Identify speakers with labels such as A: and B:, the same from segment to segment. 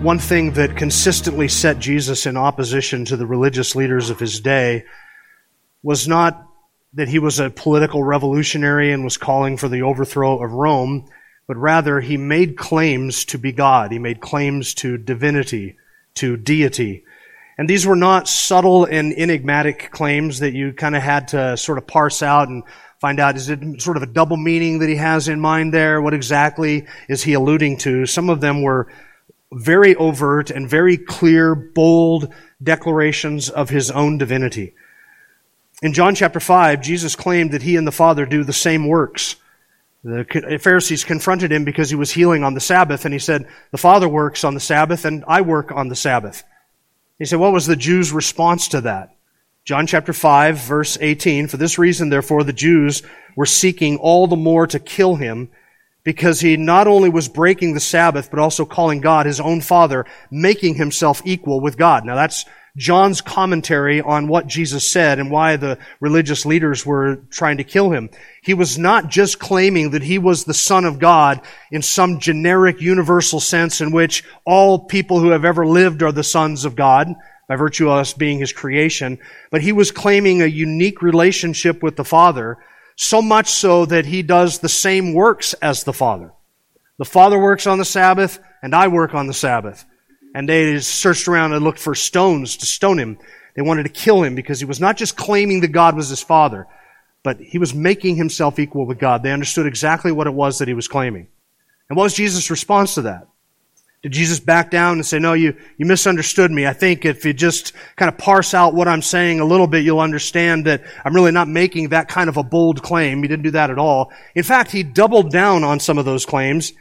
A: One thing that consistently set Jesus in opposition to the religious leaders of his day was not that he was a political revolutionary and was calling for the overthrow of Rome, but rather he made claims to be God. He made claims to divinity, to deity. And these were not subtle and enigmatic claims that you kind of had to sort of parse out and find out is it sort of a double meaning that he has in mind there? What exactly is he alluding to? Some of them were very overt and very clear, bold declarations of his own divinity. In John chapter 5, Jesus claimed that he and the Father do the same works. The Pharisees confronted him because he was healing on the Sabbath, and he said, The Father works on the Sabbath, and I work on the Sabbath. He said, What was the Jews' response to that? John chapter 5, verse 18, For this reason, therefore, the Jews were seeking all the more to kill him because he not only was breaking the Sabbath, but also calling God his own Father, making himself equal with God. Now that's John's commentary on what Jesus said and why the religious leaders were trying to kill him. He was not just claiming that he was the Son of God in some generic universal sense in which all people who have ever lived are the sons of God by virtue of us being his creation, but he was claiming a unique relationship with the Father so much so that he does the same works as the Father. The Father works on the Sabbath, and I work on the Sabbath. And they searched around and looked for stones to stone him. They wanted to kill him because he was not just claiming that God was his Father, but he was making himself equal with God. They understood exactly what it was that he was claiming. And what was Jesus' response to that? Did Jesus back down and say, no, you, you misunderstood me? I think if you just kind of parse out what I'm saying a little bit, you'll understand that I'm really not making that kind of a bold claim. He didn't do that at all. In fact, he doubled down on some of those claims.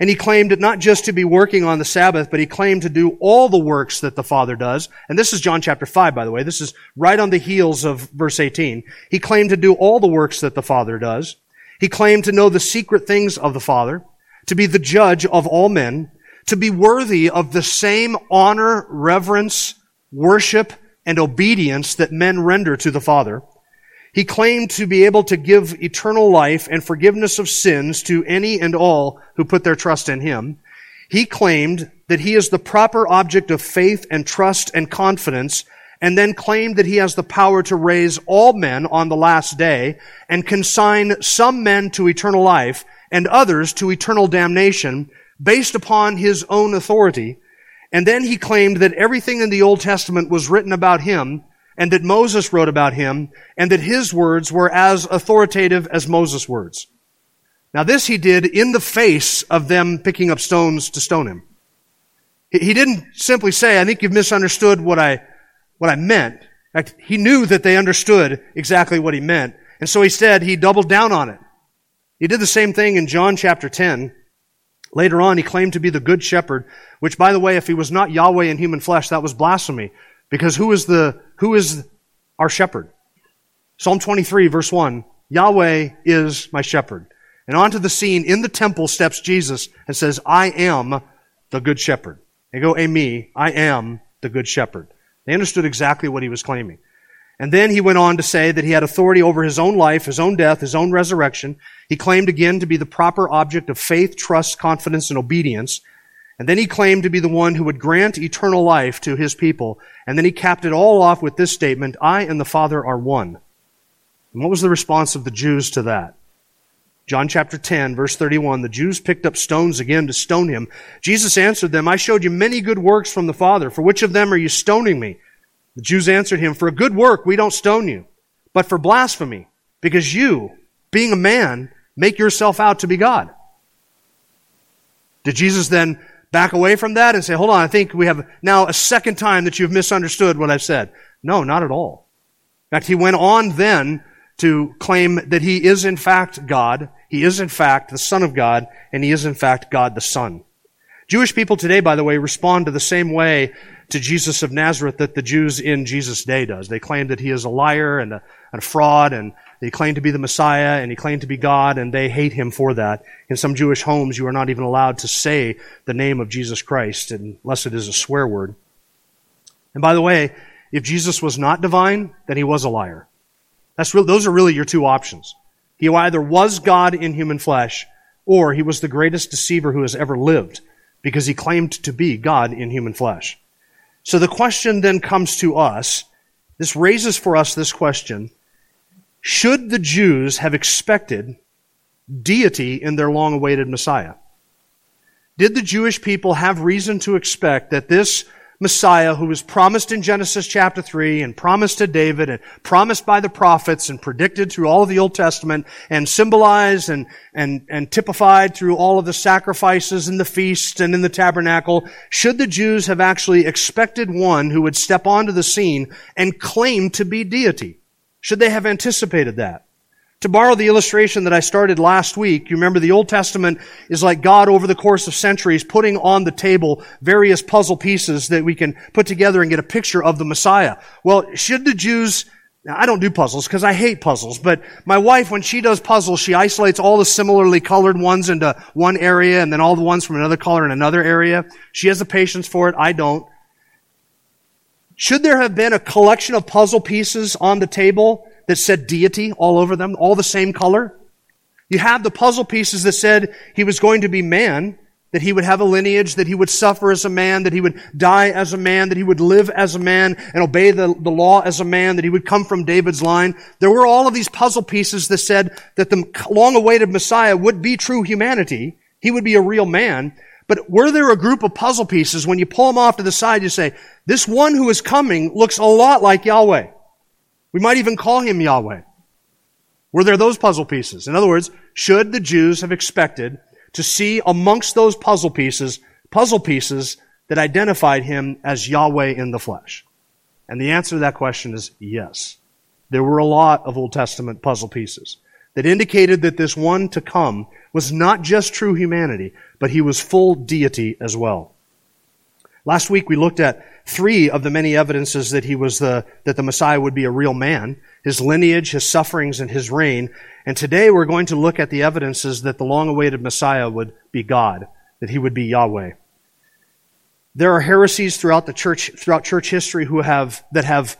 A: And he claimed not just to be working on the Sabbath, but he claimed to do all the works that the Father does. And this is John chapter 5, by the way. This is right on the heels of verse 18. He claimed to do all the works that the Father does. He claimed to know the secret things of the Father, to be the judge of all men, to be worthy of the same honor, reverence, worship, and obedience that men render to the Father. He claimed to be able to give eternal life and forgiveness of sins to any and all who put their trust in Him. He claimed that He is the proper object of faith and trust and confidence and then claimed that he has the power to raise all men on the last day and consign some men to eternal life and others to eternal damnation based upon his own authority. And then he claimed that everything in the Old Testament was written about him and that Moses wrote about him and that his words were as authoritative as Moses' words. Now this he did in the face of them picking up stones to stone him. He didn't simply say, I think you've misunderstood what I, what I meant. In fact, he knew that they understood exactly what he meant. And so he said he doubled down on it. He did the same thing in John chapter 10. Later on, he claimed to be the good shepherd, which by the way, if he was not Yahweh in human flesh, that was blasphemy. Because who is the, who is our shepherd? Psalm 23 verse 1, Yahweh is my shepherd. And onto the scene in the temple steps Jesus and says, I am the good shepherd. They go, Ami, I am the good shepherd. They understood exactly what he was claiming. And then he went on to say that he had authority over his own life, his own death, his own resurrection. He claimed again to be the proper object of faith, trust, confidence, and obedience. And then he claimed to be the one who would grant eternal life to his people. And then he capped it all off with this statement, I and the Father are one. And what was the response of the Jews to that? John chapter 10, verse 31, the Jews picked up stones again to stone him. Jesus answered them, I showed you many good works from the Father. For which of them are you stoning me? The Jews answered him, For a good work we don't stone you, but for blasphemy, because you, being a man, make yourself out to be God. Did Jesus then back away from that and say, Hold on, I think we have now a second time that you've misunderstood what I've said? No, not at all. In fact, he went on then to claim that he is in fact God, he is in fact the Son of God, and he is in fact God the Son. Jewish people today, by the way, respond to the same way to Jesus of Nazareth that the Jews in Jesus' day does. They claim that he is a liar and a, and a fraud and he claimed to be the Messiah and he claimed to be God and they hate him for that. In some Jewish homes, you are not even allowed to say the name of Jesus Christ unless it is a swear word. And by the way, if Jesus was not divine, then he was a liar. That's real, those are really your two options. He either was God in human flesh or he was the greatest deceiver who has ever lived because he claimed to be God in human flesh. So the question then comes to us. This raises for us this question. Should the Jews have expected deity in their long awaited Messiah? Did the Jewish people have reason to expect that this Messiah who was promised in Genesis chapter 3 and promised to David and promised by the prophets and predicted through all of the Old Testament and symbolized and, and, and typified through all of the sacrifices and the feasts and in the tabernacle, should the Jews have actually expected one who would step onto the scene and claim to be deity? Should they have anticipated that? To borrow the illustration that I started last week, you remember the Old Testament is like God over the course of centuries putting on the table various puzzle pieces that we can put together and get a picture of the Messiah. Well, should the Jews now, I don't do puzzles because I hate puzzles, but my wife, when she does puzzles, she isolates all the similarly colored ones into one area and then all the ones from another color in another area. She has the patience for it. I don't. Should there have been a collection of puzzle pieces on the table that said deity all over them, all the same color. You have the puzzle pieces that said he was going to be man, that he would have a lineage, that he would suffer as a man, that he would die as a man, that he would live as a man and obey the, the law as a man, that he would come from David's line. There were all of these puzzle pieces that said that the long-awaited Messiah would be true humanity. He would be a real man. But were there a group of puzzle pieces, when you pull them off to the side, you say, this one who is coming looks a lot like Yahweh. We might even call him Yahweh. Were there those puzzle pieces? In other words, should the Jews have expected to see amongst those puzzle pieces, puzzle pieces that identified him as Yahweh in the flesh? And the answer to that question is yes. There were a lot of Old Testament puzzle pieces that indicated that this one to come was not just true humanity, but he was full deity as well. Last week we looked at three of the many evidences that he was the, that the Messiah would be a real man, his lineage, his sufferings, and his reign. And today we're going to look at the evidences that the long-awaited Messiah would be God, that he would be Yahweh. There are heresies throughout the church, throughout church history who have, that have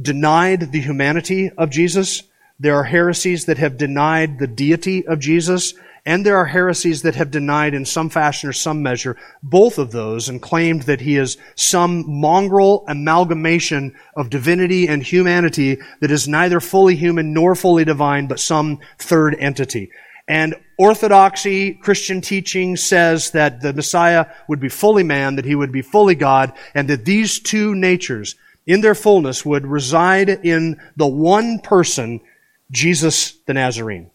A: denied the humanity of Jesus. There are heresies that have denied the deity of Jesus. And there are heresies that have denied in some fashion or some measure both of those and claimed that he is some mongrel amalgamation of divinity and humanity that is neither fully human nor fully divine, but some third entity. And orthodoxy, Christian teaching says that the Messiah would be fully man, that he would be fully God, and that these two natures in their fullness would reside in the one person, Jesus the Nazarene.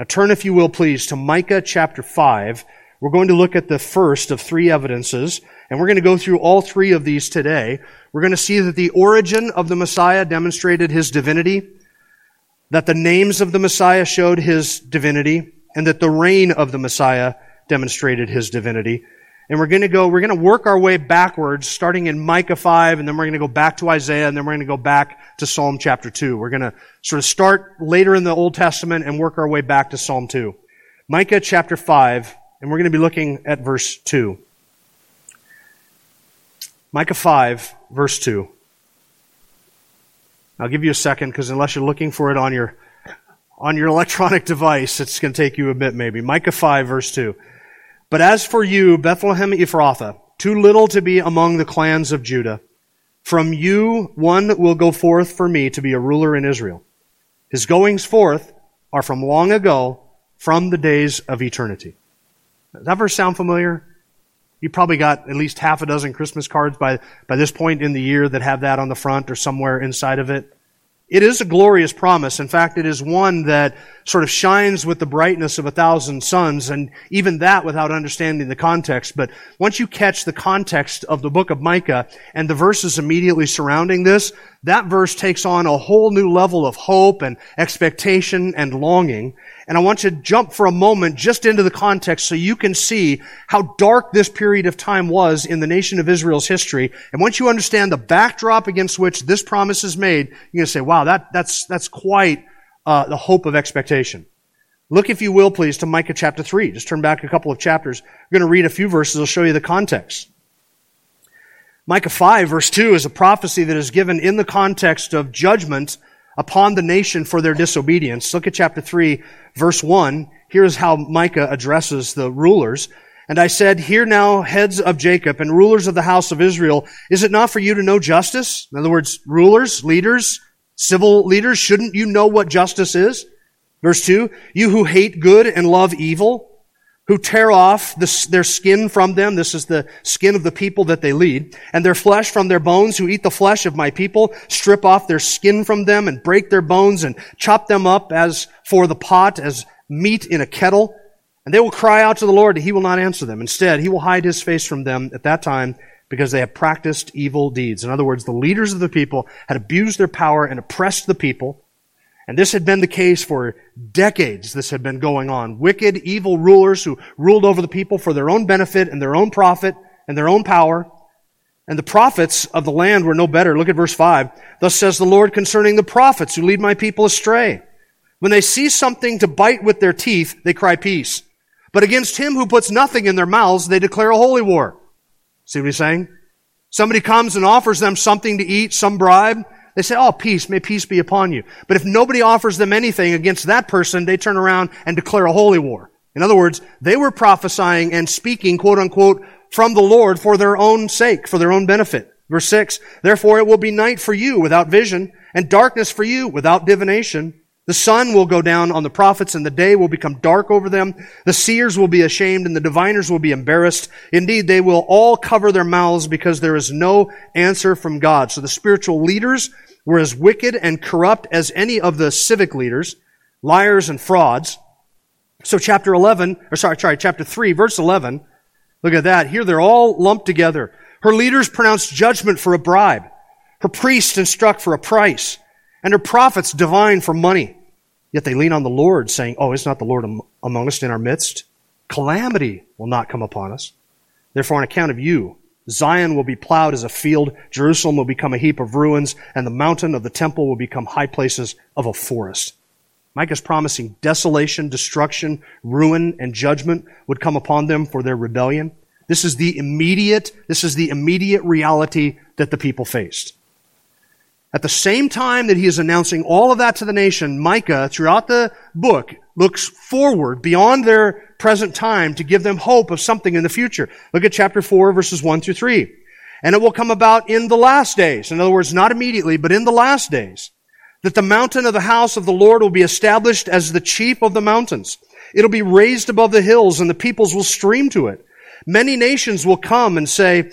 A: Now turn, if you will, please, to Micah chapter 5. We're going to look at the first of three evidences, and we're going to go through all three of these today. We're going to see that the origin of the Messiah demonstrated his divinity, that the names of the Messiah showed his divinity, and that the reign of the Messiah demonstrated his divinity. And we're going to go, we're going to work our way backwards, starting in Micah 5, and then we're going to go back to Isaiah, and then we're going to go back to Psalm chapter 2. We're going to sort of start later in the Old Testament and work our way back to Psalm 2. Micah chapter 5, and we're going to be looking at verse 2. Micah 5, verse 2. I'll give you a second because unless you're looking for it on your on your electronic device, it's going to take you a bit maybe. Micah 5, verse 2. But as for you, Bethlehem Ephrathah, too little to be among the clans of Judah, from you one will go forth for me to be a ruler in Israel. His goings forth are from long ago, from the days of eternity. Does that verse sound familiar? You probably got at least half a dozen Christmas cards by, by this point in the year that have that on the front or somewhere inside of it. It is a glorious promise. In fact, it is one that sort of shines with the brightness of a thousand suns, and even that without understanding the context. But once you catch the context of the book of Micah and the verses immediately surrounding this, that verse takes on a whole new level of hope and expectation and longing. And I want you to jump for a moment just into the context so you can see how dark this period of time was in the nation of Israel's history. And once you understand the backdrop against which this promise is made, you're going to say, wow, that, that's, that's quite uh, the hope of expectation. Look, if you will, please, to Micah chapter 3. Just turn back a couple of chapters. I'm going to read a few verses. I'll show you the context. Micah 5, verse 2, is a prophecy that is given in the context of judgment upon the nation for their disobedience. Look at chapter 3, verse 1. Here's how Micah addresses the rulers. And I said, Hear now, heads of Jacob and rulers of the house of Israel, is it not for you to know justice? In other words, rulers, leaders, civil leaders, shouldn't you know what justice is? Verse 2, you who hate good and love evil, who tear off the, their skin from them. This is the skin of the people that they lead. And their flesh from their bones, who eat the flesh of my people, strip off their skin from them and break their bones and chop them up as for the pot, as meat in a kettle. And they will cry out to the Lord, and he will not answer them. Instead, he will hide his face from them at that time because they have practiced evil deeds. In other words, the leaders of the people had abused their power and oppressed the people. And this had been the case for decades. This had been going on. Wicked, evil rulers who ruled over the people for their own benefit and their own profit and their own power. And the prophets of the land were no better. Look at verse 5. Thus says the Lord concerning the prophets who lead my people astray. When they see something to bite with their teeth, they cry peace. But against him who puts nothing in their mouths, they declare a holy war. See what he's saying? Somebody comes and offers them something to eat, some bribe. They say, oh, peace, may peace be upon you. But if nobody offers them anything against that person, they turn around and declare a holy war. In other words, they were prophesying and speaking, quote unquote, from the Lord for their own sake, for their own benefit. Verse 6, Therefore it will be night for you without vision, and darkness for you without divination. The sun will go down on the prophets, and the day will become dark over them. The seers will be ashamed, and the diviners will be embarrassed. Indeed, they will all cover their mouths because there is no answer from God. So the spiritual leaders were as wicked and corrupt as any of the civic leaders, liars and frauds. So chapter 11, or sorry, sorry, chapter 3, verse 11, look at that. Here they're all lumped together. Her leaders pronounced judgment for a bribe. Her priests instruct for a price and her prophets divine for money. Yet they lean on the Lord, saying, Oh, is not the Lord among us in our midst? Calamity will not come upon us. Therefore, on account of you, Zion will be plowed as a field, Jerusalem will become a heap of ruins, and the mountain of the temple will become high places of a forest. Micah is promising desolation, destruction, ruin, and judgment would come upon them for their rebellion. This is the immediate, this is the immediate reality that the people faced. At the same time that he is announcing all of that to the nation, Micah, throughout the book, looks forward beyond their present time to give them hope of something in the future. Look at chapter 4, verses 1 through 3. And it will come about in the last days. In other words, not immediately, but in the last days. That the mountain of the house of the Lord will be established as the chief of the mountains. It'll be raised above the hills and the peoples will stream to it. Many nations will come and say,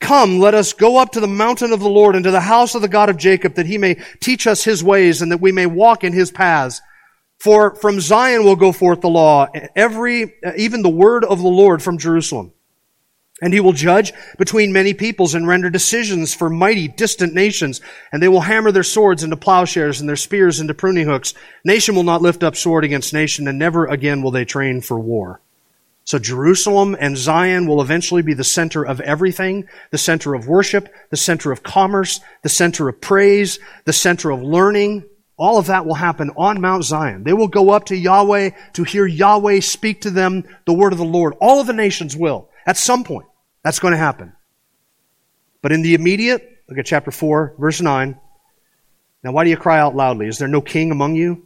A: Come, let us go up to the mountain of the Lord and to the house of the God of Jacob that he may teach us his ways and that we may walk in his paths. For from Zion will go forth the law, every, even the word of the Lord from Jerusalem. And he will judge between many peoples and render decisions for mighty distant nations. And they will hammer their swords into plowshares and their spears into pruning hooks. Nation will not lift up sword against nation and never again will they train for war. So Jerusalem and Zion will eventually be the center of everything, the center of worship, the center of commerce, the center of praise, the center of learning. All of that will happen on Mount Zion. They will go up to Yahweh to hear Yahweh speak to them the word of the Lord. All of the nations will. At some point, that's going to happen. But in the immediate, look at chapter 4, verse 9. Now, why do you cry out loudly? Is there no king among you?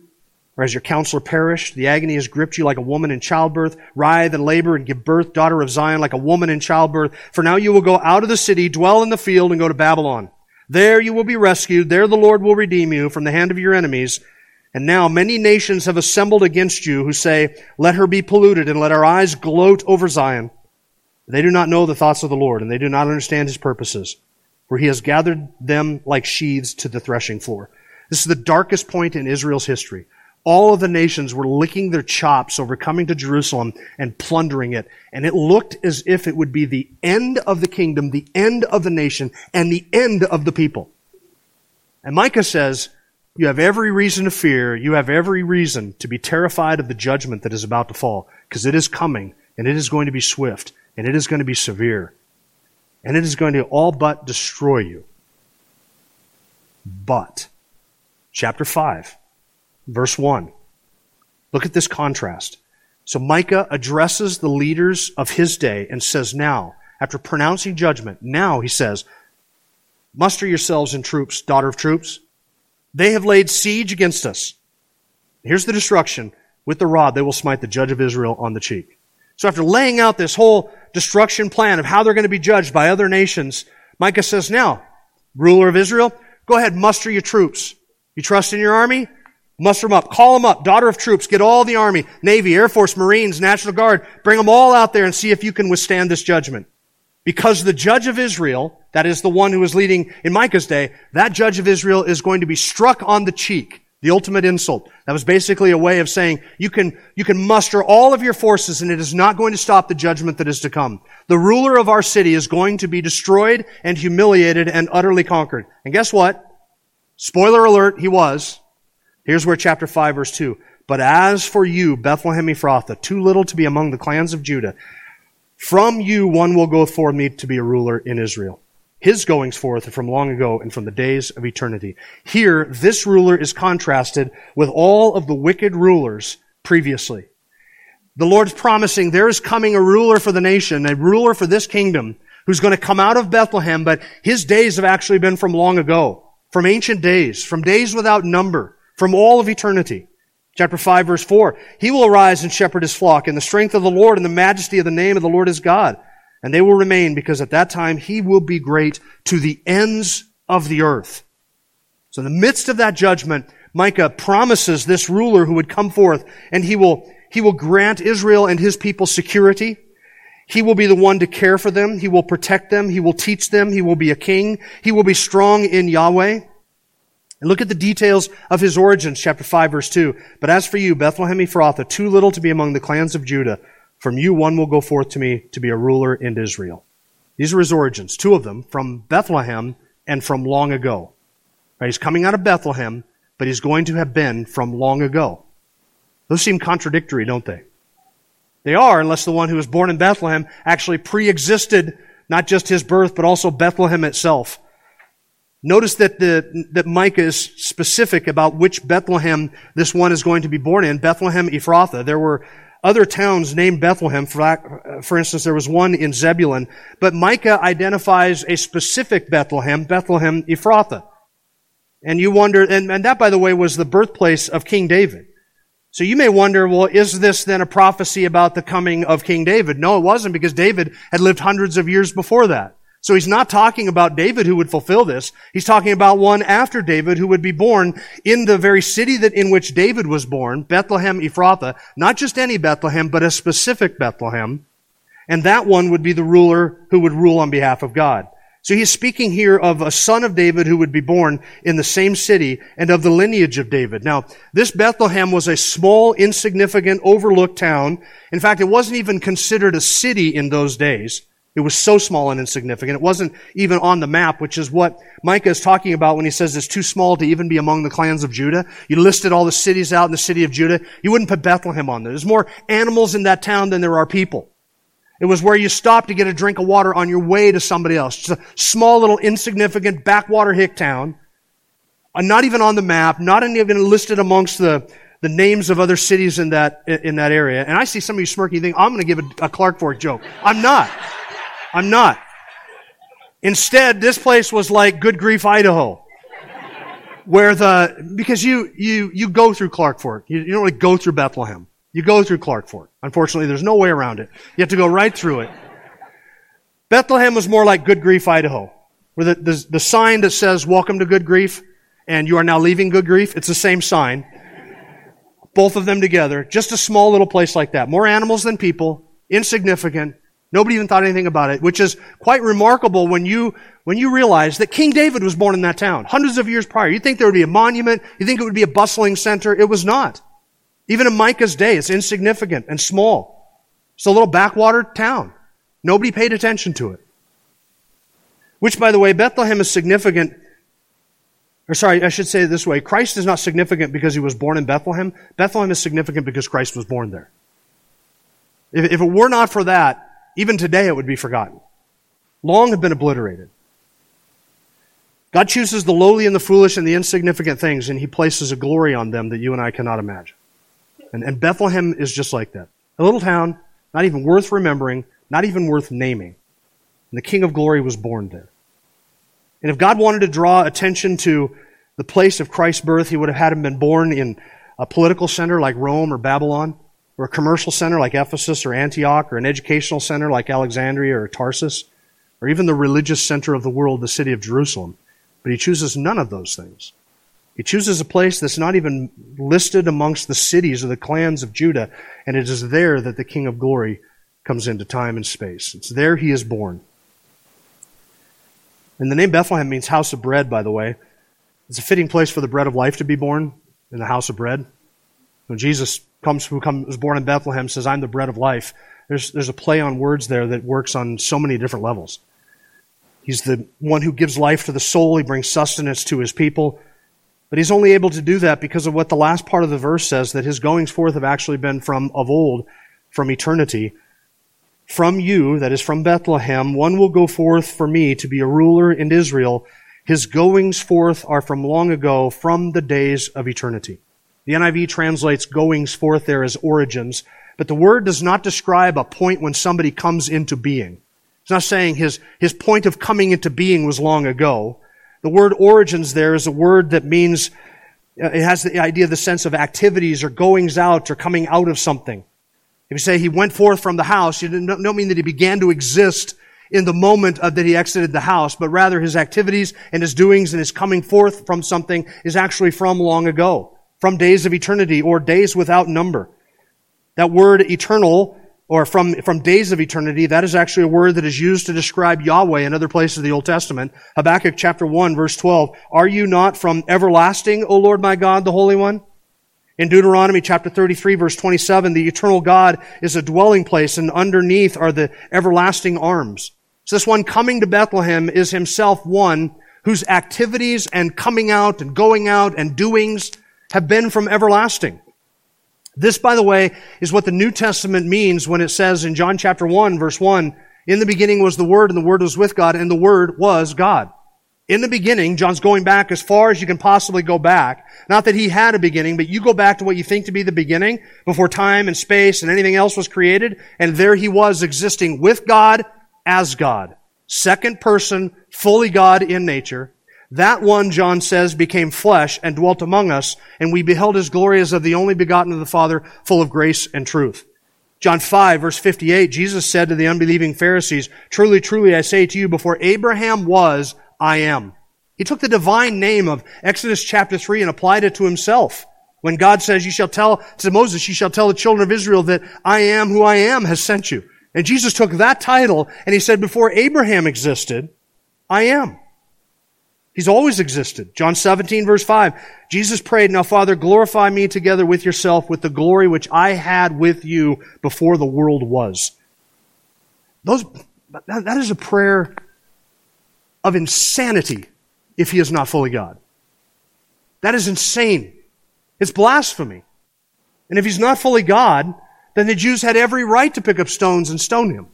A: Or has your counselor perished? The agony has gripped you like a woman in childbirth. Writhe and labor and give birth, daughter of Zion, like a woman in childbirth. For now you will go out of the city, dwell in the field, and go to Babylon. There you will be rescued. There the Lord will redeem you from the hand of your enemies. And now many nations have assembled against you who say, Let her be polluted and let our eyes gloat over Zion. They do not know the thoughts of the Lord, and they do not understand his purposes. For he has gathered them like sheaves to the threshing floor. This is the darkest point in Israel's history. All of the nations were licking their chops over coming to Jerusalem and plundering it. And it looked as if it would be the end of the kingdom, the end of the nation, and the end of the people. And Micah says, you have every reason to fear. You have every reason to be terrified of the judgment that is about to fall, because it is coming, and it is going to be swift, and it is going to be severe, and it is going to all but destroy you. But, chapter 5, verse 1. Look at this contrast. So Micah addresses the leaders of his day and says, Now, after pronouncing judgment, now he says, Muster yourselves in troops, daughter of troops. They have laid siege against us. Here's the destruction. With the rod, they will smite the judge of Israel on the cheek. So after laying out this whole destruction plan of how they're going to be judged by other nations, Micah says, now, ruler of Israel, go ahead, muster your troops. You trust in your army? Muster them up. Call them up. Daughter of troops. Get all the army, Navy, Air Force, Marines, National Guard. Bring them all out there and see if you can withstand this judgment. Because the judge of Israel, that is the one who was leading in Micah's day, that judge of Israel is going to be struck on the cheek. The ultimate insult. That was basically a way of saying you can, you can muster all of your forces and it is not going to stop the judgment that is to come. The ruler of our city is going to be destroyed and humiliated and utterly conquered. And guess what? Spoiler alert, he was. Here's where chapter 5 verse 2. But as for you, Bethlehem Ephrathah, too little to be among the clans of Judah, from you one will go forth me to be a ruler in Israel. His goings forth are from long ago and from the days of eternity. Here, this ruler is contrasted with all of the wicked rulers previously. The Lord's promising there is coming a ruler for the nation, a ruler for this kingdom, who's going to come out of Bethlehem, but his days have actually been from long ago, from ancient days, from days without number, from all of eternity. Chapter 5 verse 4. He will arise and shepherd his flock in the strength of the Lord and the majesty of the name of the Lord his God. And they will remain because at that time he will be great to the ends of the earth. So in the midst of that judgment, Micah promises this ruler who would come forth and he will, he will grant Israel and his people security. He will be the one to care for them. He will protect them. He will teach them. He will be a king. He will be strong in Yahweh. And look at the details of his origins, chapter 5, verse 2. But as for you, Bethlehem Ephrathah, too little to be among the clans of Judah, from you one will go forth to me to be a ruler in Israel. These are his origins, two of them, from Bethlehem and from long ago. Right, he's coming out of Bethlehem, but he's going to have been from long ago. Those seem contradictory, don't they? They are, unless the one who was born in Bethlehem actually pre-existed not just his birth, but also Bethlehem itself. Notice that the, that Micah is specific about which Bethlehem this one is going to be born in. Bethlehem Ephrathah. There were other towns named Bethlehem. For, for instance, there was one in Zebulun. But Micah identifies a specific Bethlehem, Bethlehem Ephrathah. And you wonder, and, and that, by the way, was the birthplace of King David. So you may wonder, well, is this then a prophecy about the coming of King David? No, it wasn't because David had lived hundreds of years before that. So he's not talking about David who would fulfill this. He's talking about one after David who would be born in the very city that in which David was born, Bethlehem Ephrathah, not just any Bethlehem, but a specific Bethlehem. And that one would be the ruler who would rule on behalf of God. So he's speaking here of a son of David who would be born in the same city and of the lineage of David. Now, this Bethlehem was a small, insignificant, overlooked town. In fact, it wasn't even considered a city in those days. It was so small and insignificant. It wasn't even on the map, which is what Micah is talking about when he says it's too small to even be among the clans of Judah. You listed all the cities out in the city of Judah. You wouldn't put Bethlehem on there. There's more animals in that town than there are people. It was where you stopped to get a drink of water on your way to somebody else. Just a small little insignificant backwater hick town. Uh, not even on the map, not even listed amongst the, the names of other cities in that, in that area. And I see some of you smirking, you think, I'm going to give a, a Clark Fork joke. I'm not. I'm not. Instead, this place was like Good Grief, Idaho. Where the, because you, you, you go through Clark Fork. You, you don't really go through Bethlehem. You go through Clark Fork. Unfortunately, there's no way around it. You have to go right through it. Bethlehem was more like Good Grief, Idaho. Where the, the, the sign that says, welcome to Good Grief, and you are now leaving Good Grief, it's the same sign. Both of them together. Just a small little place like that. More animals than people. Insignificant Nobody even thought anything about it, which is quite remarkable when you, when you realize that King David was born in that town, hundreds of years prior. You think there would be a monument, you think it would be a bustling center. It was not. Even in Micah's day, it's insignificant and small. It's a little backwater town. Nobody paid attention to it. Which, by the way, Bethlehem is significant or sorry, I should say it this way. Christ is not significant because he was born in Bethlehem. Bethlehem is significant because Christ was born there. If, if it were not for that, even today it would be forgotten. Long have been obliterated. God chooses the lowly and the foolish and the insignificant things, and he places a glory on them that you and I cannot imagine. And, and Bethlehem is just like that. A little town, not even worth remembering, not even worth naming. And the King of Glory was born there. And if God wanted to draw attention to the place of Christ's birth, he would have had him been born in a political center like Rome or Babylon, or a commercial center like Ephesus or Antioch, or an educational center like Alexandria or Tarsus, or even the religious center of the world, the city of Jerusalem. But he chooses none of those things. He chooses a place that's not even listed amongst the cities or the clans of Judah, and it is there that the King of Glory comes into time and space. It's there he is born. And the name Bethlehem means house of bread, by the way. It's a fitting place for the bread of life to be born in the house of bread. When Jesus comes, who comes, was born in Bethlehem, says, I'm the bread of life. There's, there's a play on words there that works on so many different levels. He's the one who gives life to the soul. He brings sustenance to his people. But he's only able to do that because of what the last part of the verse says, that his goings forth have actually been from of old, from eternity. From you, that is from Bethlehem, one will go forth for me to be a ruler in Israel. His goings forth are from long ago, from the days of eternity. The NIV translates goings forth there as origins, but the word does not describe a point when somebody comes into being. It's not saying his, his point of coming into being was long ago. The word origins there is a word that means, uh, it has the idea the sense of activities or goings out or coming out of something. If you say he went forth from the house, you don't mean that he began to exist in the moment of that he exited the house, but rather his activities and his doings and his coming forth from something is actually from long ago, from days of eternity or days without number. That word eternal or from, from days of eternity, that is actually a word that is used to describe Yahweh in other places of the Old Testament. Habakkuk chapter 1 verse 12. Are you not from everlasting, O Lord my God, the Holy One? In Deuteronomy chapter 33 verse 27, the eternal God is a dwelling place and underneath are the everlasting arms. So this one coming to Bethlehem is himself one whose activities and coming out and going out and doings have been from everlasting. This, by the way, is what the New Testament means when it says in John chapter 1 verse 1, in the beginning was the Word and the Word was with God and the Word was God. In the beginning, John's going back as far as you can possibly go back. Not that he had a beginning, but you go back to what you think to be the beginning, before time and space and anything else was created, and there he was existing with God as God. Second person, fully God in nature. That one, John says, became flesh and dwelt among us, and we beheld his glory as of the only begotten of the Father, full of grace and truth. John 5 verse 58, Jesus said to the unbelieving Pharisees, Truly, truly, I say to you, before Abraham was, I am. He took the divine name of Exodus chapter 3 and applied it to himself. When God says, you shall tell to Moses, you shall tell the children of Israel that I am who I am has sent you. And Jesus took that title and he said, before Abraham existed, I am. He's always existed. John 17 verse 5. Jesus prayed, Now Father, glorify me together with yourself with the glory which I had with you before the world was. Those, that is a prayer of insanity if he is not fully God. That is insane. It's blasphemy. And if he's not fully God, then the Jews had every right to pick up stones and stone him.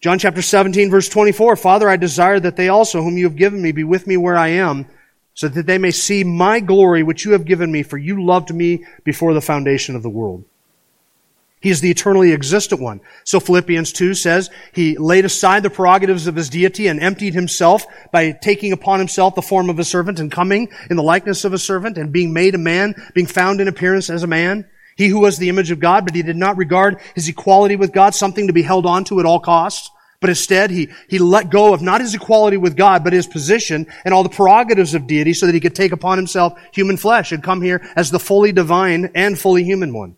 A: John chapter 17 verse 24, Father, I desire that they also, whom you have given me, be with me where I am, so that they may see my glory which you have given me, for you loved me before the foundation of the world. He is the eternally existent one. So Philippians 2 says he laid aside the prerogatives of his deity and emptied himself by taking upon himself the form of a servant and coming in the likeness of a servant and being made a man, being found in appearance as a man. He who was the image of God, but he did not regard his equality with God something to be held on to at all costs. But instead, he, he let go of not his equality with God, but his position and all the prerogatives of deity so that he could take upon himself human flesh and come here as the fully divine and fully human one.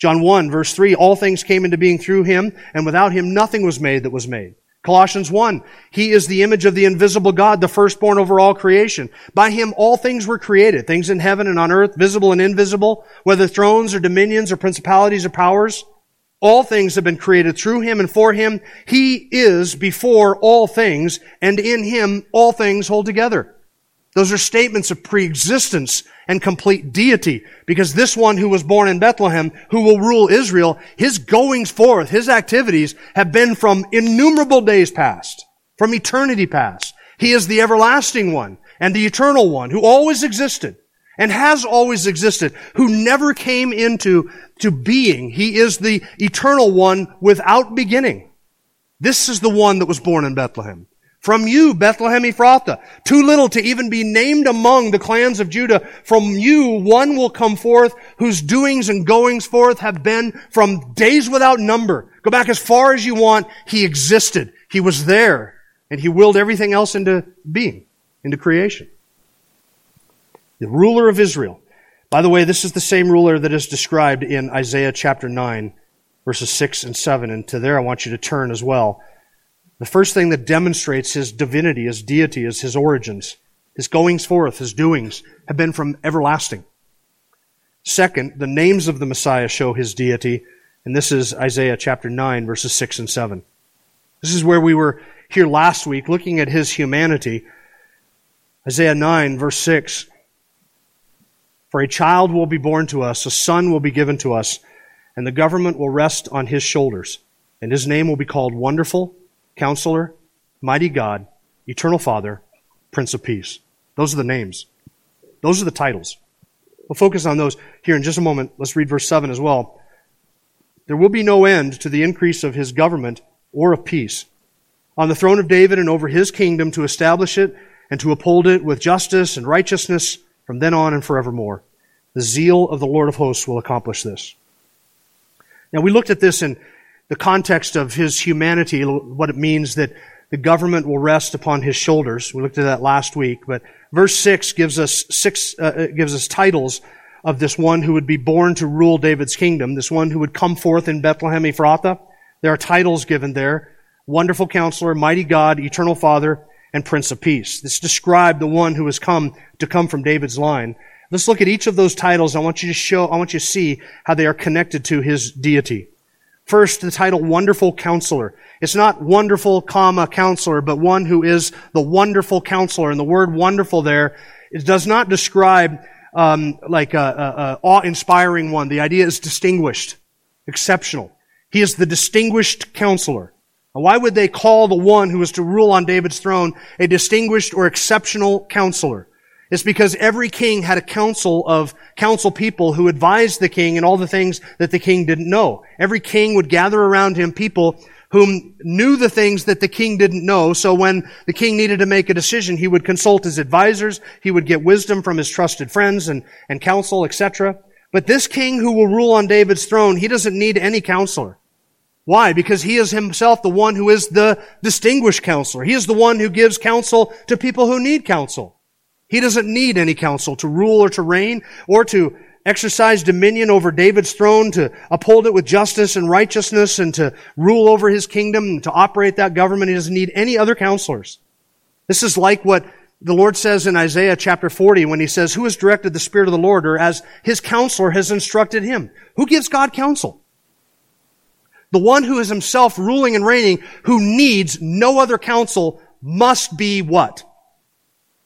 A: John 1 verse 3, all things came into being through him, and without him nothing was made that was made. Colossians 1, he is the image of the invisible God, the firstborn over all creation. By him all things were created, things in heaven and on earth, visible and invisible, whether thrones or dominions or principalities or powers. All things have been created through him and for him. He is before all things, and in him all things hold together. Those are statements of preexistence and complete deity, because this one who was born in Bethlehem, who will rule Israel, his goings forth, his activities have been from innumerable days past, from eternity past. He is the everlasting one and the eternal one who always existed and has always existed, who never came into to being. He is the eternal one without beginning. This is the one that was born in Bethlehem. From you, Bethlehem Ephrathah, too little to even be named among the clans of Judah. From you, one will come forth whose doings and goings forth have been from days without number. Go back as far as you want. He existed. He was there. And he willed everything else into being, into creation. The ruler of Israel. By the way, this is the same ruler that is described in Isaiah chapter 9, verses 6 and 7. And to there I want you to turn as well. The first thing that demonstrates his divinity, his deity, is his origins. His goings forth, his doings, have been from everlasting. Second, the names of the Messiah show his deity, and this is Isaiah chapter 9, verses 6 and 7. This is where we were here last week looking at his humanity. Isaiah 9, verse 6. For a child will be born to us, a son will be given to us, and the government will rest on his shoulders, and his name will be called Wonderful Counselor, Mighty God, Eternal Father, Prince of Peace. Those are the names. Those are the titles. We'll focus on those here in just a moment. Let's read verse 7 as well. There will be no end to the increase of his government or of peace on the throne of David and over his kingdom to establish it and to uphold it with justice and righteousness from then on and forevermore. The zeal of the Lord of hosts will accomplish this. Now we looked at this in the context of his humanity, what it means that the government will rest upon his shoulders. We looked at that last week, but verse six gives us six uh, uh, gives us titles of this one who would be born to rule David's kingdom, this one who would come forth in Bethlehem Ephrathah. There are titles given there: Wonderful Counselor, Mighty God, Eternal Father, and Prince of Peace. This described the one who has come to come from David's line. Let's look at each of those titles. I want you to show, I want you to see how they are connected to his deity. First, the title Wonderful Counselor. It's not wonderful, comma, counselor, but one who is the wonderful counselor. And the word wonderful there, it does not describe um, like a, a, a awe-inspiring one. The idea is distinguished, exceptional. He is the distinguished counselor. Now, why would they call the one who is to rule on David's throne a distinguished or exceptional counselor? It's because every king had a council of council people who advised the king in all the things that the king didn't know. Every king would gather around him people whom knew the things that the king didn't know. So when the king needed to make a decision, he would consult his advisors. He would get wisdom from his trusted friends and, and counsel, etc. But this king who will rule on David's throne, he doesn't need any counselor. Why? Because he is himself the one who is the distinguished counselor. He is the one who gives counsel to people who need counsel. He doesn't need any counsel to rule or to reign or to exercise dominion over David's throne, to uphold it with justice and righteousness and to rule over his kingdom and to operate that government. He doesn't need any other counselors. This is like what the Lord says in Isaiah chapter 40 when he says, who has directed the Spirit of the Lord or as his counselor has instructed him? Who gives God counsel? The one who is himself ruling and reigning, who needs no other counsel, must be what?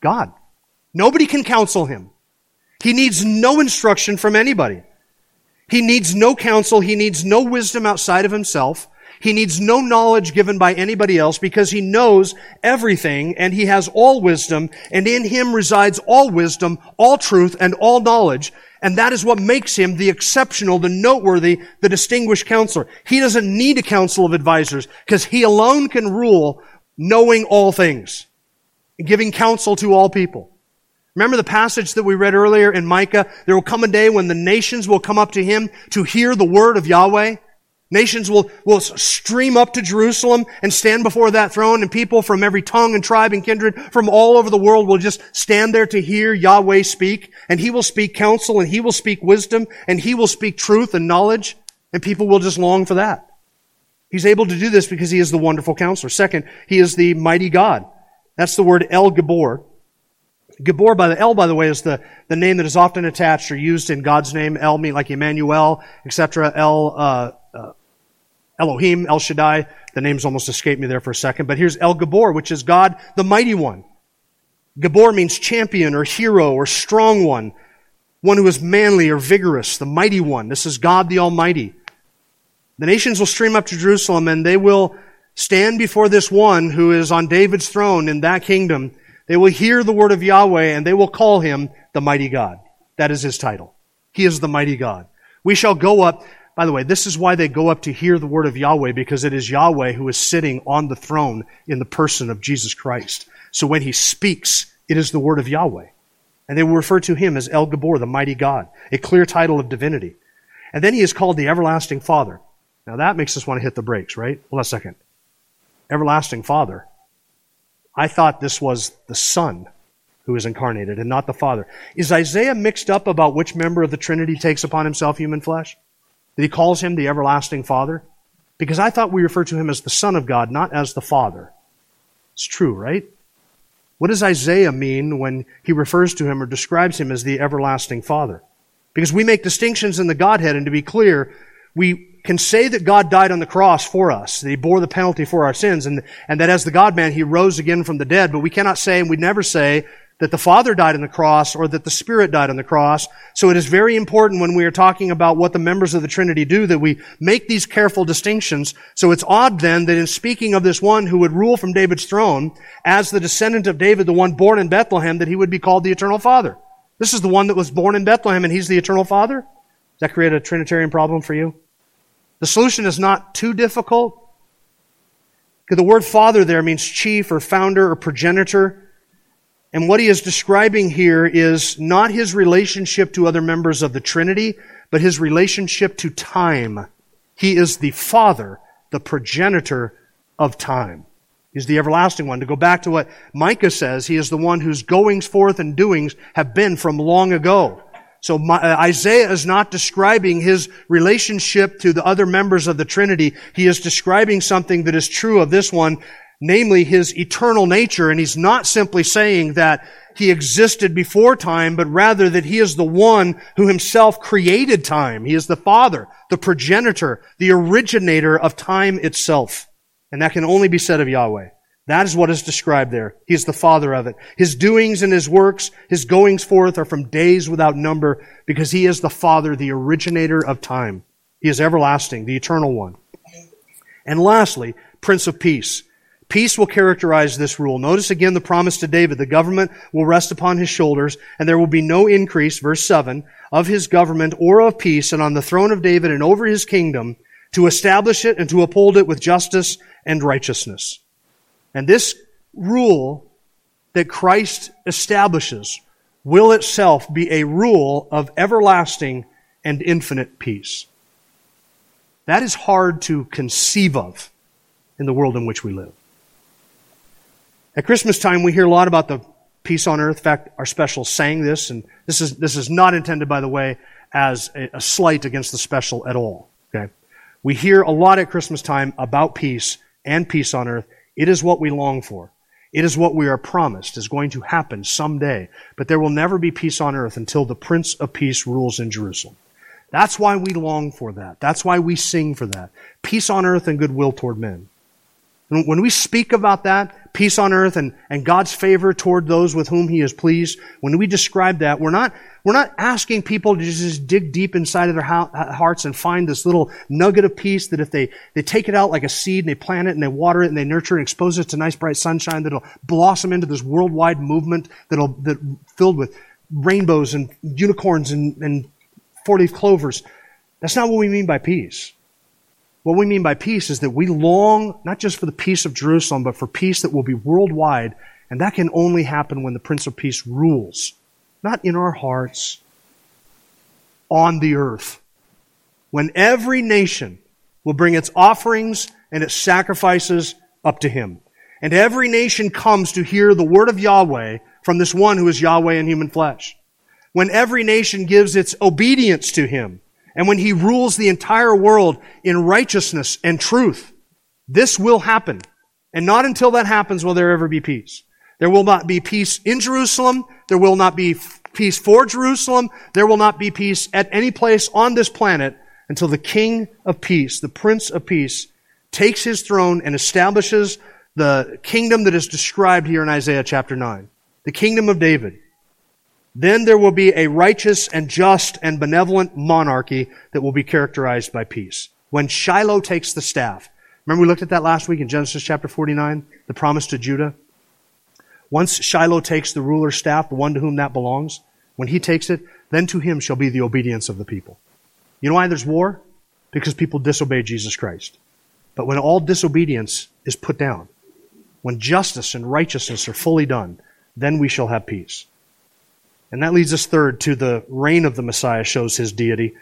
A: God. Nobody can counsel him. He needs no instruction from anybody. He needs no counsel. He needs no wisdom outside of himself. He needs no knowledge given by anybody else because he knows everything and he has all wisdom and in him resides all wisdom, all truth, and all knowledge. And that is what makes him the exceptional, the noteworthy, the distinguished counselor. He doesn't need a council of advisors because he alone can rule knowing all things giving counsel to all people. Remember the passage that we read earlier in Micah? There will come a day when the nations will come up to him to hear the word of Yahweh. Nations will, will stream up to Jerusalem and stand before that throne and people from every tongue and tribe and kindred from all over the world will just stand there to hear Yahweh speak and he will speak counsel and he will speak wisdom and he will speak truth and knowledge. And people will just long for that. He's able to do this because he is the wonderful counselor. Second, he is the mighty God. That's the word El Gibbor. Gibbor by the El, by the way, is the, the name that is often attached or used in God's name. El mean like Immanuel, etc. El, uh, uh, Elohim, El Shaddai. The names almost escaped me there for a second. But here's El Gibbor, which is God, the mighty one. Gibbor means champion or hero or strong one. One who is manly or vigorous, the mighty one. This is God the Almighty. The nations will stream up to Jerusalem and they will stand before this one who is on David's throne in that kingdom. They will hear the word of Yahweh and they will call him the mighty God. That is his title. He is the mighty God. We shall go up. By the way, this is why they go up to hear the word of Yahweh because it is Yahweh who is sitting on the throne in the person of Jesus Christ. So when he speaks, it is the word of Yahweh. And they will refer to him as El Gibbor, the mighty God, a clear title of divinity. And then he is called the everlasting Father. Now that makes us want to hit the brakes, right? Hold on a second. Everlasting Father. I thought this was the Son who is incarnated and not the Father. Is Isaiah mixed up about which member of the Trinity takes upon himself human flesh? That he calls him the everlasting Father? Because I thought we refer to him as the Son of God, not as the Father. It's true, right? What does Isaiah mean when he refers to him or describes him as the everlasting Father? Because we make distinctions in the Godhead, and to be clear, we can say that God died on the cross for us, that He bore the penalty for our sins, and, and that as the God man, He rose again from the dead, but we cannot say, and we never say, that the Father died on the cross or that the Spirit died on the cross. So it is very important when we are talking about what the members of the Trinity do that we make these careful distinctions. So it's odd then that in speaking of this one who would rule from David's throne as the descendant of David, the one born in Bethlehem, that he would be called the Eternal Father. This is the one that was born in Bethlehem and he's the Eternal Father? Does that create a Trinitarian problem for you? The solution is not too difficult. The word father there means chief or founder or progenitor. And what he is describing here is not his relationship to other members of the Trinity, but his relationship to time. He is the Father, the progenitor of time. He's the everlasting one. To go back to what Micah says, he is the one whose goings forth and doings have been from long ago. So uh, Isaiah is not describing his relationship to the other members of the Trinity. He is describing something that is true of this one namely his eternal nature. And he's not simply saying that he existed before time, but rather that he is the one who himself created time. He is the father, the progenitor, the originator of time itself. And that can only be said of Yahweh. That is what is described there. He is the father of it. His doings and his works, his goings forth are from days without number because he is the father, the originator of time. He is everlasting, the eternal one. And lastly, Prince of Peace. Peace will characterize this rule. Notice again the promise to David. The government will rest upon his shoulders, and there will be no increase, verse 7, of his government or of peace, and on the throne of David and over his kingdom, to establish it and to uphold it with justice and righteousness. And this rule that Christ establishes will itself be a rule of everlasting and infinite peace. That is hard to conceive of in the world in which we live. At Christmas time, we hear a lot about the peace on earth. In fact, our special sang this, and this is, this is not intended, by the way, as a, a slight against the special at all. Okay? We hear a lot at Christmas time about peace and peace on earth. It is what we long for. It is what we are promised is going to happen someday. But there will never be peace on earth until the Prince of Peace rules in Jerusalem. That's why we long for that. That's why we sing for that. Peace on earth and goodwill toward men. When we speak about that, peace on earth and, and God's favor toward those with whom He is pleased, when we describe that, we're not, we're not asking people to just dig deep inside of their hearts and find this little nugget of peace that if they, they take it out like a seed and they plant it and they water it and they nurture it and expose it to nice bright sunshine, that'll blossom into this worldwide movement that'll, that filled with rainbows and unicorns and, and four-leaf clovers. That's not what we mean by peace. What we mean by peace is that we long not just for the peace of Jerusalem, but for peace that will be worldwide, and that can only happen when the Prince of Peace rules, not in our hearts, on the earth. When every nation will bring its offerings and its sacrifices up to Him. And every nation comes to hear the word of Yahweh from this one who is Yahweh in human flesh. When every nation gives its obedience to Him and when he rules the entire world in righteousness and truth. This will happen. And not until that happens will there ever be peace. There will not be peace in Jerusalem. There will not be peace for Jerusalem. There will not be peace at any place on this planet until the King of Peace, the Prince of Peace, takes his throne and establishes the kingdom that is described here in Isaiah chapter 9. The kingdom of David. Then there will be a righteous and just and benevolent monarchy that will be characterized by peace. When Shiloh takes the staff. Remember we looked at that last week in Genesis chapter 49? The promise to Judah? Once Shiloh takes the ruler's staff, the one to whom that belongs, when he takes it, then to him shall be the obedience of the people. You know why there's war? Because people disobey Jesus Christ. But when all disobedience is put down, when justice and righteousness are fully done, then we shall have peace. And that leads us third to the reign of the Messiah shows his deity.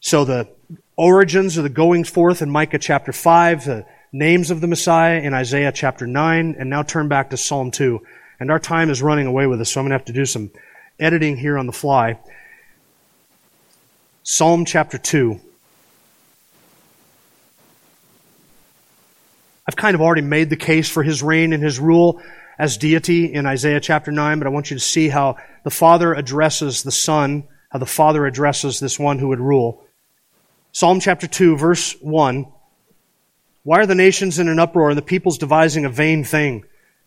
A: So the origins of the going forth in Micah chapter 5, the names of the Messiah in Isaiah chapter 9, and now turn back to Psalm 2. And our time is running away with us, so I'm going to have to do some editing here on the fly. Psalm chapter 2. I've kind of already made the case for his reign and his rule as deity in Isaiah chapter 9, but I want you to see how the Father addresses the Son, how the Father addresses this one who would rule. Psalm chapter 2, verse 1. Why are the nations in an uproar and the peoples devising a vain thing?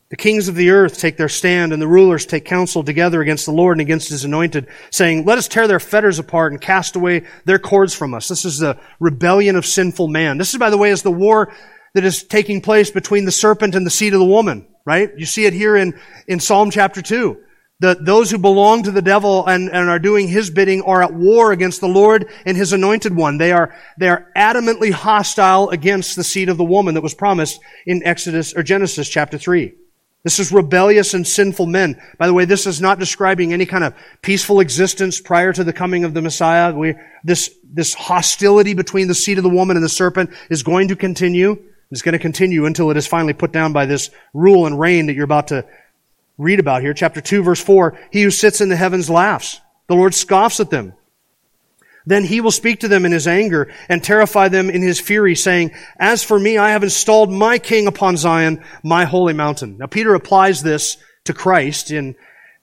A: The kings of the earth take their stand and the rulers take counsel together against the Lord and against his anointed, saying, Let us tear their fetters apart and cast away their cords from us. This is the rebellion of sinful man. This is, by the way, is the war that is taking place between the serpent and the seed of the woman, right? You see it here in, in Psalm chapter 2. The, those who belong to the devil and, and are doing his bidding are at war against the Lord and his anointed one. They are, they are adamantly hostile against the seed of the woman that was promised in Exodus or Genesis chapter 3. This is rebellious and sinful men. By the way, this is not describing any kind of peaceful existence prior to the coming of the Messiah. We, this, this hostility between the seed of the woman and the serpent is going to continue. It's going to continue until it is finally put down by this rule and reign that you're about to read about here. Chapter 2 verse 4. He who sits in the heavens laughs. The Lord scoffs at them. Then he will speak to them in his anger and terrify them in his fury, saying, As for me, I have installed my king upon Zion, my holy mountain. Now Peter applies this to Christ in,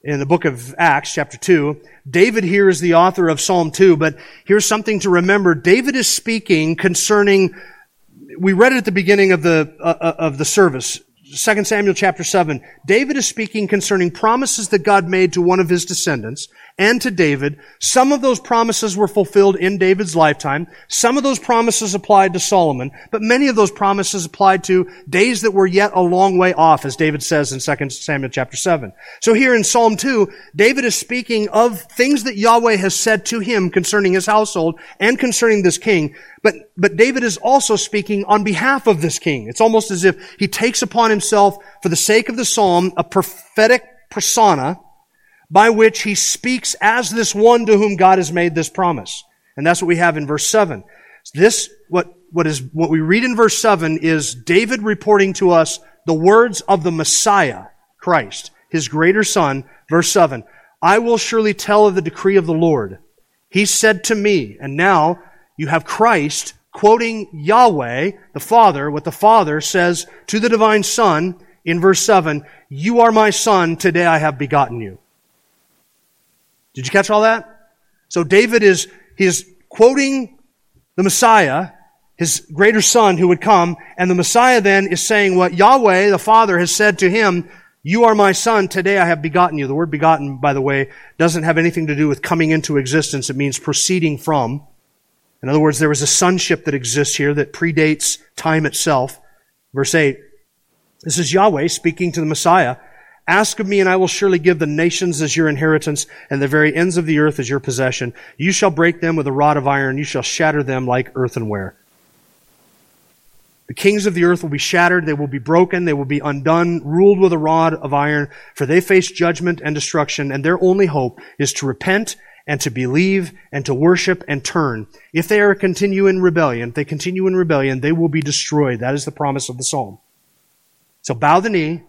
A: in the book of Acts, chapter 2. David here is the author of Psalm 2, but here's something to remember. David is speaking concerning we read it at the beginning of the, uh, uh of the service. 2 Samuel chapter 7, David is speaking concerning promises that God made to one of his descendants and to David. Some of those promises were fulfilled in David's lifetime. Some of those promises applied to Solomon, but many of those promises applied to days that were yet a long way off, as David says in 2 Samuel chapter 7. So here in Psalm 2, David is speaking of things that Yahweh has said to him concerning his household and concerning this king, but, but David is also speaking on behalf of this king. It's almost as if he takes upon himself, for the sake of the psalm, a prophetic persona by which he speaks as this one to whom God has made this promise. And that's what we have in verse 7. This, what, what is, what we read in verse 7 is David reporting to us the words of the Messiah, Christ, his greater son, verse 7. I will surely tell of the decree of the Lord. He said to me, and now you have Christ quoting Yahweh, the Father, what the Father says to the divine Son in verse 7, You are my Son, today I have begotten you. Did you catch all that? So David is, he is quoting the Messiah, his greater son who would come, and the Messiah then is saying what Yahweh, the Father, has said to him, you are my son, today I have begotten you. The word begotten, by the way, doesn't have anything to do with coming into existence. It means proceeding from. In other words, there is a sonship that exists here that predates time itself. Verse 8. This is Yahweh speaking to the Messiah. Ask of me, and I will surely give the nations as your inheritance, and the very ends of the earth as your possession. You shall break them with a rod of iron, you shall shatter them like earthenware. The kings of the earth will be shattered, they will be broken, they will be undone, ruled with a rod of iron, for they face judgment and destruction, and their only hope is to repent and to believe and to worship and turn. If they are continue in rebellion, if they continue in rebellion, they will be destroyed. That is the promise of the psalm. So bow the knee,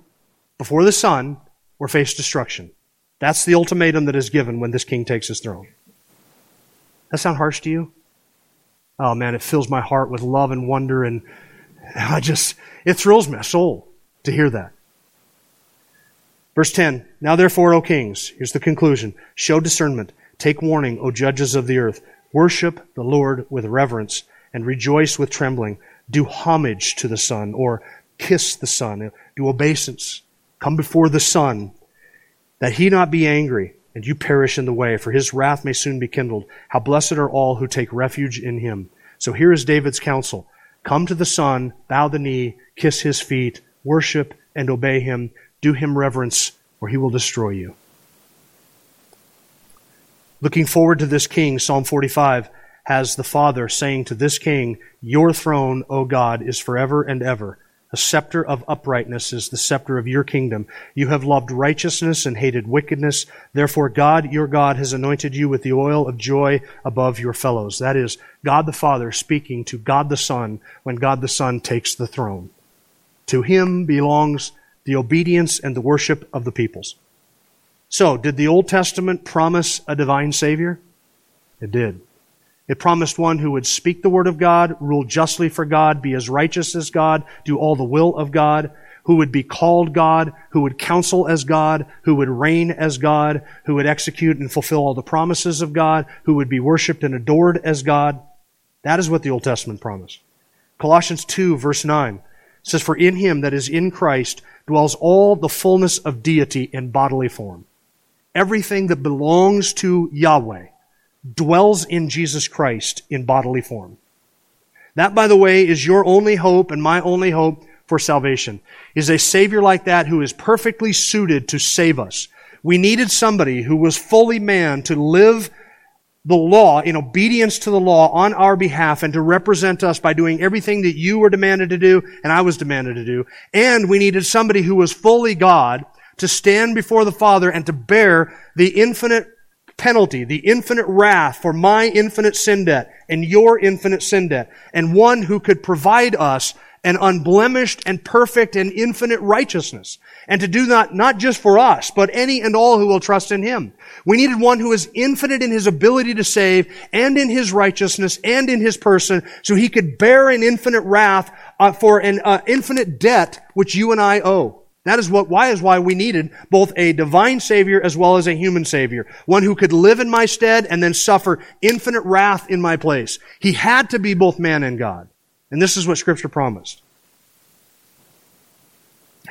A: before the Son or face destruction. That's the ultimatum that is given when this king takes his throne. That sound harsh to you? Oh man, it fills my heart with love and wonder and I just, it thrills my soul to hear that. Verse 10 Now therefore, O kings, here's the conclusion show discernment, take warning, O judges of the earth. Worship the Lord with reverence and rejoice with trembling. Do homage to the Son, or kiss the Son. Do obeisance. Come before the Son, that he not be angry, and you perish in the way, for his wrath may soon be kindled. How blessed are all who take refuge in him. So here is David's counsel. Come to the Son, bow the knee, kiss his feet, worship and obey him, do him reverence, or he will destroy you. Looking forward to this king, Psalm 45 has the Father saying to this king, Your throne, O God, is forever and ever. A scepter of uprightness is the scepter of your kingdom. You have loved righteousness and hated wickedness. Therefore, God, your God, has anointed you with the oil of joy above your fellows. That is, God the Father speaking to God the Son when God the Son takes the throne. To him belongs the obedience and the worship of the peoples. So, did the Old Testament promise a divine Savior? It did. It promised one who would speak the word of God, rule justly for God, be as righteous as God, do all the will of God, who would be called God, who would counsel as God, who would reign as God, who would execute and fulfill all the promises of God, who would be worshiped and adored as God. That is what the Old Testament promised. Colossians 2 verse 9 says, For in him that is in Christ dwells all the fullness of deity in bodily form. Everything that belongs to Yahweh dwells in Jesus Christ in bodily form. That, by the way, is your only hope and my only hope for salvation, is a Savior like that who is perfectly suited to save us. We needed somebody who was fully man to live the law in obedience to the law on our behalf and to represent us by doing everything that you were demanded to do and I was demanded to do. And we needed somebody who was fully God to stand before the Father and to bear the infinite penalty, the infinite wrath for my infinite sin debt and your infinite sin debt, and one who could provide us an unblemished and perfect and infinite righteousness. And to do that not just for us, but any and all who will trust in Him. We needed one who is infinite in His ability to save and in His righteousness and in His person so He could bear an infinite wrath uh, for an uh, infinite debt which you and I owe. That is what, why is why we needed both a divine Savior as well as a human Savior. One who could live in my stead and then suffer infinite wrath in my place. He had to be both man and God. And this is what Scripture promised.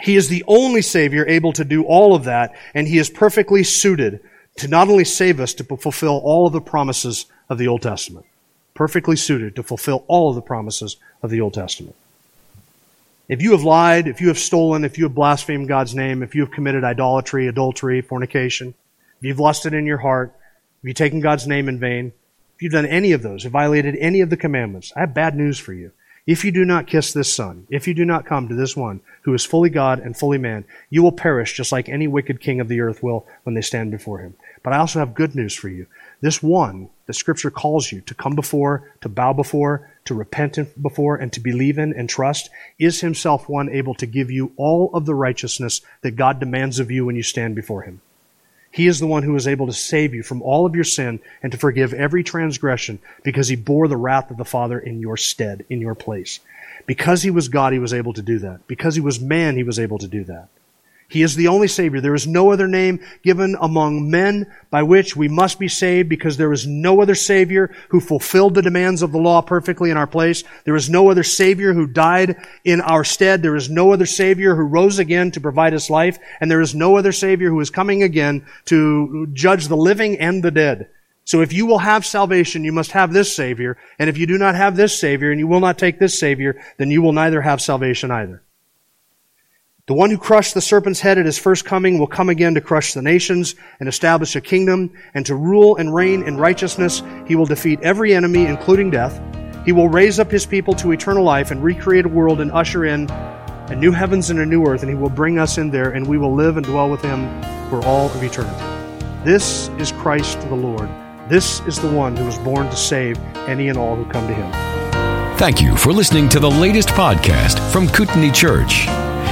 A: He is the only Savior able to do all of that, and He is perfectly suited to not only save us, to fulfill all of the promises of the Old Testament. Perfectly suited to fulfill all of the promises of the Old Testament. If you have lied, if you have stolen, if you have blasphemed God's name, if you have committed idolatry, adultery, fornication, if you've lusted in your heart, if you've taken God's name in vain, if you've done any of those, if violated any of the commandments, I have bad news for you. If you do not kiss this son, if you do not come to this one who is fully God and fully man, you will perish just like any wicked king of the earth will when they stand before him. But I also have good news for you. This one that Scripture calls you to come before, to bow before, to repent before, and to believe in and trust is himself one able to give you all of the righteousness that God demands of you when you stand before him. He is the one who is able to save you from all of your sin and to forgive every transgression because he bore the wrath of the Father in your stead, in your place. Because he was God, he was able to do that. Because he was man, he was able to do that. He is the only Savior. There is no other name given among men by which we must be saved because there is no other Savior who fulfilled the demands of the law perfectly in our place. There is no other Savior who died in our stead. There is no other Savior who rose again to provide us life. And there is no other Savior who is coming again to judge the living and the dead. So if you will have salvation, you must have this Savior. And if you do not have this Savior and you will not take this Savior, then you will neither have salvation either. The one who crushed the serpent's head at his first coming will come again to crush the nations and establish a kingdom and to rule and reign in righteousness. He will defeat every enemy, including death. He will raise up his people to eternal life and recreate a world and usher in a new heavens and a new earth, and he will bring us in there, and we will live and dwell with him for all of eternity. This is Christ the Lord. This is the one who was born to save any and all who come to him.
B: Thank you for listening to the latest podcast from Kootenai Church.